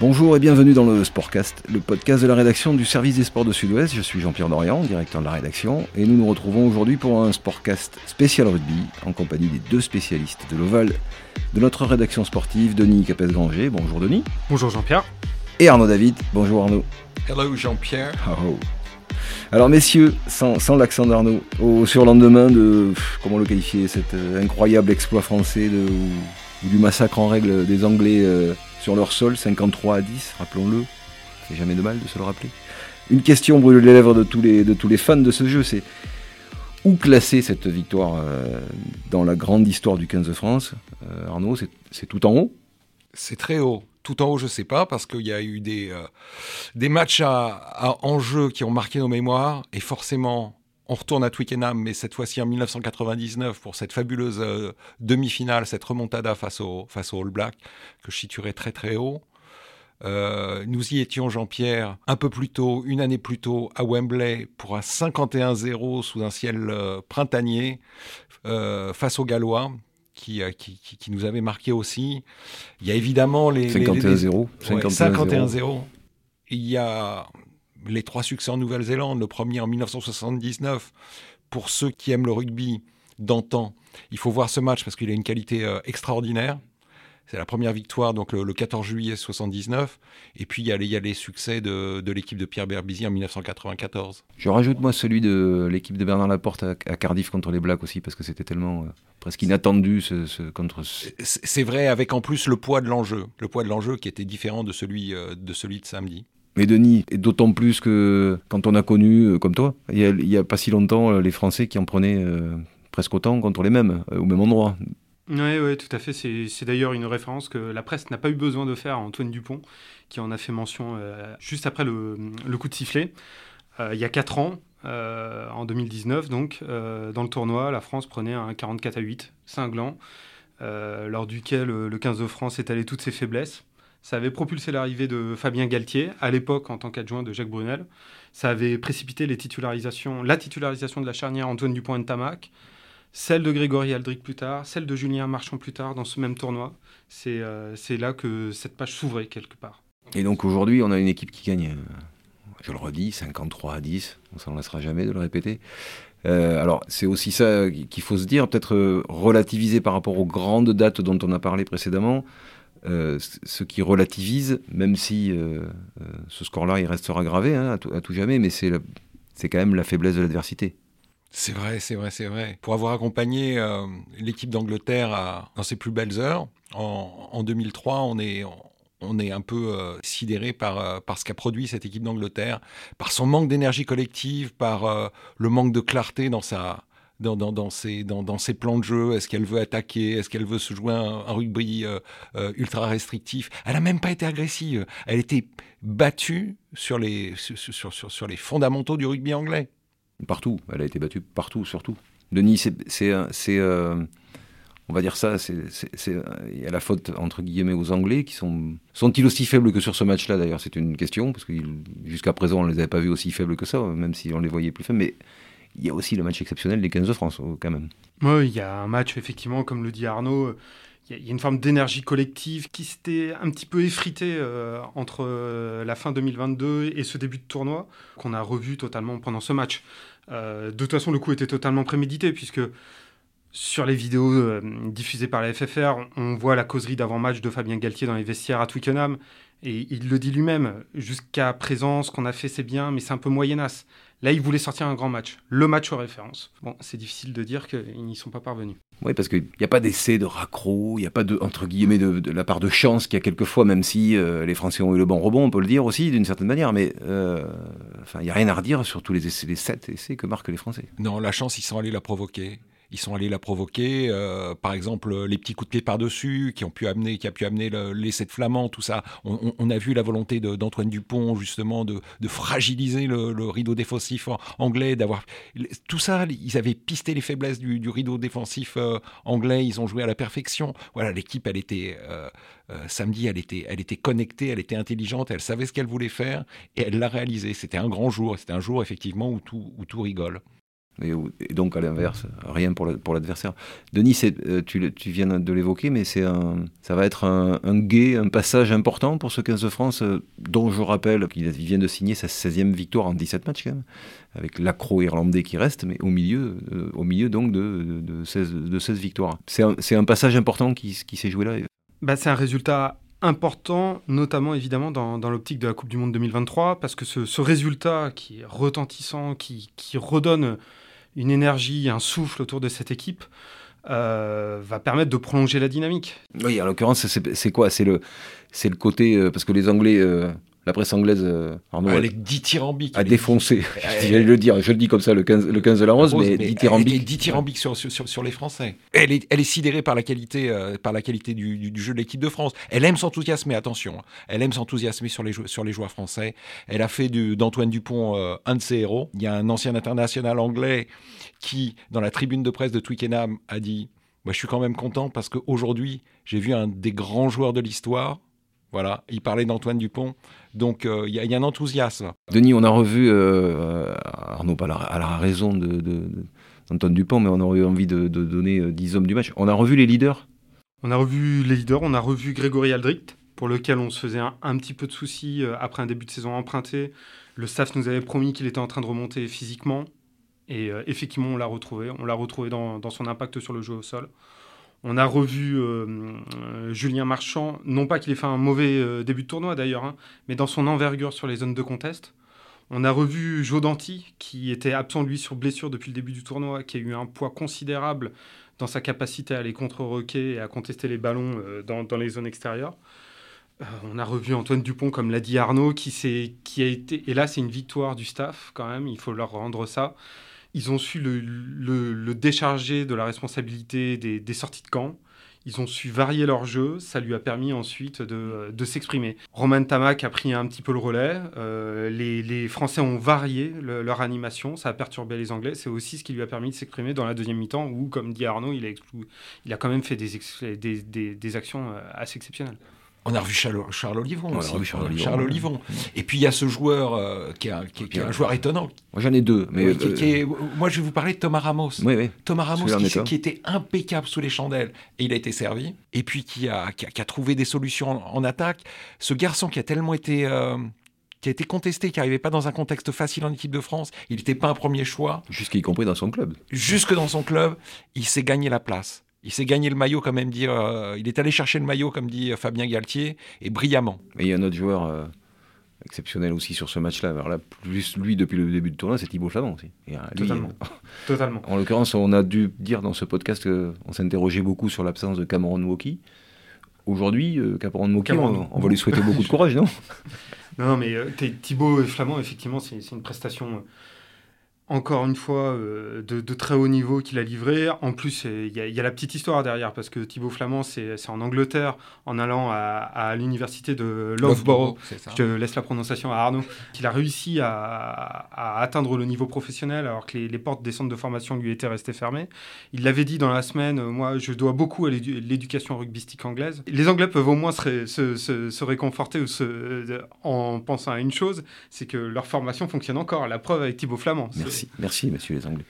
Bonjour et bienvenue dans le Sportcast, le podcast de la rédaction du service des sports de Sud-Ouest. Je suis Jean-Pierre Dorian, directeur de la rédaction, et nous nous retrouvons aujourd'hui pour un Sportcast spécial rugby en compagnie des deux spécialistes de l'Oval de notre rédaction sportive, Denis Capes-Granger. Bonjour Denis. Bonjour Jean-Pierre. Et Arnaud David. Bonjour Arnaud. Hello Jean-Pierre. Oh. Alors messieurs, sans, l'accent d'Arnaud, au surlendemain de, comment le qualifier, cet euh, incroyable exploit français de, ou, du massacre en règle des Anglais euh, sur leur sol, 53 à 10, rappelons-le. C'est jamais de mal de se le rappeler. Une question brûle les lèvres de tous les, de tous les fans de ce jeu, c'est où classer cette victoire euh, dans la grande histoire du 15 de France? Arnaud, c'est tout en haut? C'est très haut. Tout en haut, je ne sais pas, parce qu'il y a eu des, euh, des matchs à, enjeu qui ont marqué nos mémoires. Et forcément, on retourne à Twickenham, mais cette fois-ci en 1999 pour cette fabuleuse euh, demi-finale, cette remontada face au, face au All Black, que je situerai très très haut. Euh, nous y étions, Jean-Pierre, un peu plus tôt, une année plus tôt, à Wembley, pour un 51-0 sous un ciel printanier, face aux Gallois. Euh, qui, qui, nous avait marqué aussi. Il y a évidemment les... 51-0. 51-0. Il y a les trois succès en Nouvelle-Zélande, le premier en 1979. Pour ceux qui aiment le rugby d'antan, il faut voir ce match parce qu'il a une qualité euh, extraordinaire. C'est la première victoire, donc le, 14 juillet 79. Et puis il y a les, succès de, l'équipe de Pierre Berbizier en 1994. Je rajoute moi celui de l'équipe de Bernard Laporte à, Cardiff contre les Blacks aussi, parce que c'était tellement euh, presque inattendu ce, contre. C'est vrai, avec en plus le poids de l'enjeu, le poids de l'enjeu qui était différent de celui euh, de celui de samedi. Mais Denis, et d'autant plus que quand on a connu, euh, comme toi, il n'y a, pas si longtemps, les Français qui en prenaient presque autant contre les mêmes, au même endroit. Oui, ouais, tout à fait. C'est d'ailleurs une référence que la presse n'a pas eu besoin de faire à Antoine Dupont, qui en a fait mention euh, juste après le, coup de sifflet. Euh, il y a 4 ans, euh, en 2019, donc, dans le tournoi, la France prenait un 44 à 8, cinglant, lors duquel le 15 de France étalait toutes ses faiblesses. Ça avait propulsé l'arrivée de Fabien Galtier, à l'époque en tant qu'adjoint de Jacques Brunel. Ça avait précipité la titularisation de la charnière Antoine Dupont-Ntamak celle de Grégory Aldric plus tard, celle de Julien Marchand plus tard dans ce même tournoi. C'est euh, là que cette page s'ouvrait quelque part. Et donc aujourd'hui, on a une équipe qui gagne, euh, je le redis, 53 à 10, on s'en laissera jamais de le répéter. Euh, alors c'est aussi ça qu'il faut se dire, peut-être relativiser par rapport aux grandes dates dont on a parlé précédemment. Ce qui relativise, même si ce score-là il restera gravé hein, à, tout, jamais, mais c'est quand même la faiblesse de l'adversité. C'est vrai, c'est vrai, c'est vrai. Pour avoir accompagné euh, l'équipe d'Angleterre dans ses plus belles heures, en, 2003, on est, on est un peu euh, sidéré par, euh, par ce qu'a produit cette équipe d'Angleterre, par son manque d'énergie collective, par le manque de clarté dans sa, dans, dans, dans, ses, dans, dans, plans de jeu? Est-ce qu'elle veut attaquer? Est-ce qu'elle veut se jouer un, rugby ultra restrictif? Elle n'a même pas été agressive. Elle était battue sur les, sur, sur, sur les fondamentaux du rugby anglais. Partout, elle a été battue partout, surtout. Denis, c'est, euh, on va dire ça, c'est, il y a la faute entre guillemets aux Anglais qui sont, sont-ils aussi faibles que sur ce match-là? D'ailleurs, c'est une question parce que jusqu'à présent, on les avait pas vus aussi faibles que ça, même si on les voyait plus faibles. Il y a aussi le match exceptionnel des 15 de France, oh, quand même. Oui, il y a un match effectivement, comme le dit Arnaud. Il y a une forme d'énergie collective qui s'était un petit peu effritée euh, entre euh, la fin 2022 et ce début de tournoi, qu'on a revu totalement pendant ce match. Euh, de toute façon, le coup était totalement prémédité, puisque sur les vidéos euh, diffusées par la FFR, on voit la causerie d'avant-match de Fabien Galtier dans les vestiaires à Twickenham. Et il le dit lui-même, jusqu'à présent, ce qu'on a fait, c'est bien, mais c'est un peu moyenasse. Là, il voulait sortir un grand match, le match aux références. Bon, c'est difficile de dire qu'ils n'y sont pas parvenus. Oui, parce qu'il n'y a pas d'essai de raccro, il n'y a pas de, entre guillemets, de, la part de chance qu'il y a quelquefois, même si euh, les Français ont eu le bon rebond, on peut le dire aussi, d'une certaine manière. Mais euh, il n'y a rien à redire sur tous les, essais, les sept essais que marquent les Français. Non, la chance, ils sont allés la provoquer ils sont allés la provoquer. Euh, par exemple, les petits coups de pied par-dessus qui ont pu amener, qui a pu amener l'essai de Flamand, tout ça. On, a vu la volonté d'Antoine Dupont justement de, fragiliser le, rideau défensif anglais, d'avoir tout ça. Ils avaient pisté les faiblesses du, rideau défensif euh, anglais. Ils ont joué à la perfection. Voilà, l'équipe, elle était euh, samedi, elle était, elle était connectée, elle était intelligente, elle savait ce qu'elle voulait faire et elle l'a réalisé. C'était un grand jour. C'était un jour effectivement où tout, où tout rigole. Et, donc à l'inverse, rien pour l'adversaire. Denis, euh, tu, viens de l'évoquer, mais ça va être un, gai, un passage important pour ce 15 de France, euh, dont je rappelle qu'il vient de signer sa 16e victoire en 17 matchs quand même, avec l'accro irlandais qui reste, mais au milieu, euh, au milieu donc de, de, 16, de 16 victoires. C'est un, passage important qui, qui s'est joué là. Bah, c'est un résultat important, notamment évidemment dans, dans l'optique de la Coupe du Monde 2023, parce que ce, ce résultat qui est retentissant, qui, qui, redonne une énergie, un souffle autour de cette équipe, euh, va permettre de prolonger la dynamique. Oui, en l'occurrence, c'est quoi? C'est le, le côté, euh, parce que les Anglais euh, la presse anglaise, euh, elle est dithyrambique. A défoncé. je vais le dire, je le dis comme ça, le 15, le 15 de la Rose, mais, dithyrambique. Elle est dithyrambique sur, sur, sur, les Français. Elle est, elle est sidérée par la qualité, euh, par la qualité du, du, jeu de l'équipe de France. Elle aime s'enthousiasmer, attention. Hein. Elle aime s'enthousiasmer sur les, sur les joueurs français. Elle a fait d'Antoine Dupont euh, un de ses héros. Il y a un ancien international anglais qui, dans la tribune de presse de Twickenham, a dit moi, je suis quand même content parce qu'aujourd'hui, j'ai vu un des grands joueurs de l'histoire voilà, il parlait d'Antoine Dupont. Donc euh, il y, a un enthousiasme. Denis, on a revu, euh, Arnaud, pas à la raison d'Antoine Dupont, mais on aurait eu envie de, donner 10 euh, hommes du match. On a revu les leaders On a revu les leaders, on a revu Grégory Aldricht, pour lequel on se faisait un, petit peu de soucis après un début de saison emprunté. Le staff nous avait promis qu'il était en train de remonter physiquement. Et effectivement, on l'a retrouvé. On l'a retrouvé dans, son impact sur le jeu au sol. On a revu euh, euh, Julien Marchand, non pas qu'il ait fait un mauvais euh, début de tournoi d'ailleurs, hein, mais dans son envergure sur les zones de contest. On a revu Joe Danti, qui était absent lui sur blessure depuis le début du tournoi, qui a eu un poids considérable dans sa capacité à aller contre-roquer et à contester les ballons dans, les zones extérieures. on a revu Antoine Dupont, comme l'a dit Arnaud, qui, qui a été. Et là, c'est une victoire du staff quand même, il faut leur rendre ça ils ont su le, décharger de la responsabilité des, sorties de camp. Ils ont su varier leur jeu, ça lui a permis ensuite de, s'exprimer. Roman Tamac a pris un petit peu le relais, euh, les, Français ont varié leur animation, ça a perturbé les Anglais, c'est aussi ce qui lui a permis de s'exprimer dans la deuxième mi-temps où, comme dit Arnaud, il a, quand même fait des actions euh, assez exceptionnelles. On a revu Charles, Charles Olivon aussi. Charles, Olivon. Et puis il y a ce joueur euh, qui, est, un joueur étonnant. Moi j'en ai deux. Mais euh, moi je vais vous parler de Thomas Ramos. Thomas Ramos qui, était impeccable sous les chandelles et il a été servi. Et puis qui a, qui a, trouvé des solutions en, attaque. Ce garçon qui a tellement été. Euh, qui a été contesté, qui n'arrivait pas dans un contexte facile en équipe de France. Il n'était pas un premier choix. Jusqu'y compris dans son club. Jusque dans son club, il s'est gagné la place. Il s'est gagné le maillot, quand même dire. Euh, il est allé chercher le maillot, comme dit Fabien Galtier, et brillamment. Et il y a un autre joueur euh, exceptionnel aussi sur ce match-là. Alors là, plus lui depuis le début du tournoi, c'est Thibaut Flamand aussi. Totalement. Totalement. En l'occurrence, on a dû dire dans ce podcast qu'on s'interrogeait beaucoup sur l'absence de Cameron Woki. Aujourd'hui, euh, Cameron Woki, on, va lui souhaiter beaucoup de courage, non? Non, mais Thibaut Flamand, effectivement, c'est une prestation encore une fois, euh, de, très haut niveau qu'il a livré. En plus, il y, a la petite histoire derrière, parce que Thibaut Flamand, c'est en Angleterre, en allant à, l'université de Loughborough, je laisse la prononciation à Arnaud, qu'il a réussi à, atteindre le niveau professionnel, alors que les, portes des centres de formation lui étaient restées fermées. Il l'avait dit dans la semaine, euh, moi, je dois beaucoup à l'éducation rugbystique anglaise. Les Anglais peuvent au moins se, réconforter en pensant à une chose, c'est que leur formation fonctionne encore. La preuve avec Thibaut Flamand. Merci merci, monsieur les Anglais.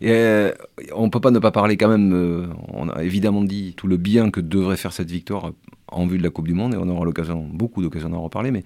Et, euh, on ne peut pas ne pas parler quand même, euh, on a évidemment dit tout le bien que devrait faire cette victoire en vue de la Coupe du Monde, et on aura l'occasion, beaucoup d'occasions d'en reparler, mais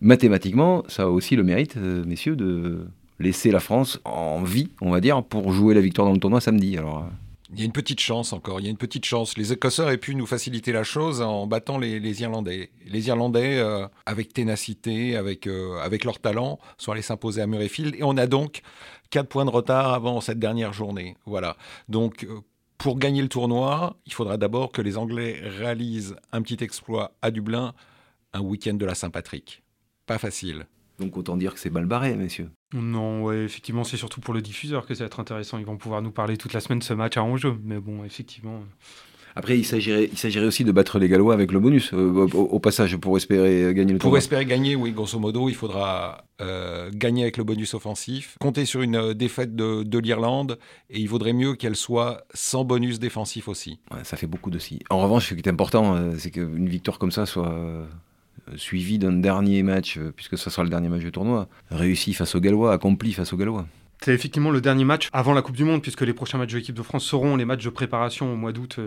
mathématiquement, ça a aussi le mérite, euh, messieurs, de laisser la France en vie, on va dire, pour jouer la victoire dans le tournoi samedi. Alors, il y a une petite chance encore, il y a une petite chance. Les Écossais auraient pu nous faciliter la chose en battant les, Irlandais. Les Irlandais, euh, avec ténacité, avec, euh, avec leur talent, sont allés s'imposer à Murrayfield. Et on a donc 4 points de retard avant cette dernière journée. Voilà. Donc, euh, pour gagner le tournoi, il faudra d'abord que les Anglais réalisent un petit exploit à Dublin, un week-end de la Saint-Patrick. Pas facile. Donc autant dire que c'est mal barré, messieurs. Non, ouais, effectivement, c'est surtout pour le diffuseur que ça va être intéressant. Ils vont pouvoir nous parler toute la semaine de ce match à enjeu. Mais bon, effectivement. Après, il s'agirait, il s'agirait aussi de battre les Gallois avec le bonus, euh, au, passage, pour espérer gagner le tournoi. Pour espérer gagner, oui, grosso modo, il faudra euh, gagner avec le bonus offensif, compter sur une euh, défaite de, l'Irlande, et il vaudrait mieux qu'elle soit sans bonus défensif aussi. ça fait beaucoup de si. En revanche, ce qui est important, c'est qu'une victoire comme ça soit suivi d'un dernier match, euh, puisque ce sera le dernier match du tournoi, réussi face aux Gallois, accompli face aux Gallois. C'est effectivement le dernier match avant la Coupe du Monde, puisque les prochains matchs de l'équipe de France seront les matchs de préparation au mois d'août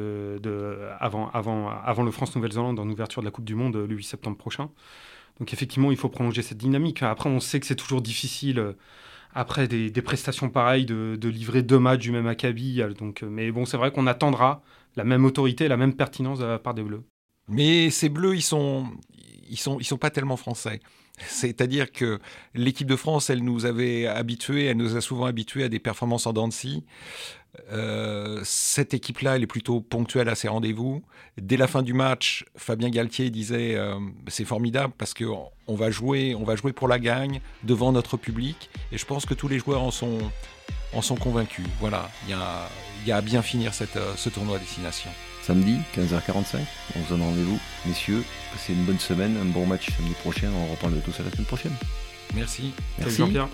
avant, avant, avant le France-Nouvelle-Zélande en ouverture de la Coupe du Monde le 8 septembre prochain. Donc effectivement, il faut prolonger cette dynamique. Après, on sait que c'est toujours difficile après des, prestations pareilles de, livrer deux matchs du même acabit. Donc, mais bon, c'est vrai qu'on attendra la même autorité, la même pertinence de la part des Bleus. Mais ces Bleus, ils sont, ils sont, sont pas tellement français. C'est-à-dire que l'équipe de France, elle nous avait habitués, elle nous a souvent habitués à des performances en dents. Euh, cette équipe-là, elle est plutôt ponctuelle à ses rendez-vous. Dès la fin du match, Fabien Galtier disait euh, c'est formidable parce qu'on va jouer, on va jouer pour la gagne devant notre public. Et je pense que tous les joueurs en sont, convaincus. Voilà, il y a, à bien finir euh, ce tournoi à destination. Samedi, 15h45, on se donne rendez-vous. Messieurs, passez une bonne semaine, un bon match samedi prochain. On reprend le tout ça la semaine prochaine. Merci. Merci Jean-Pierre.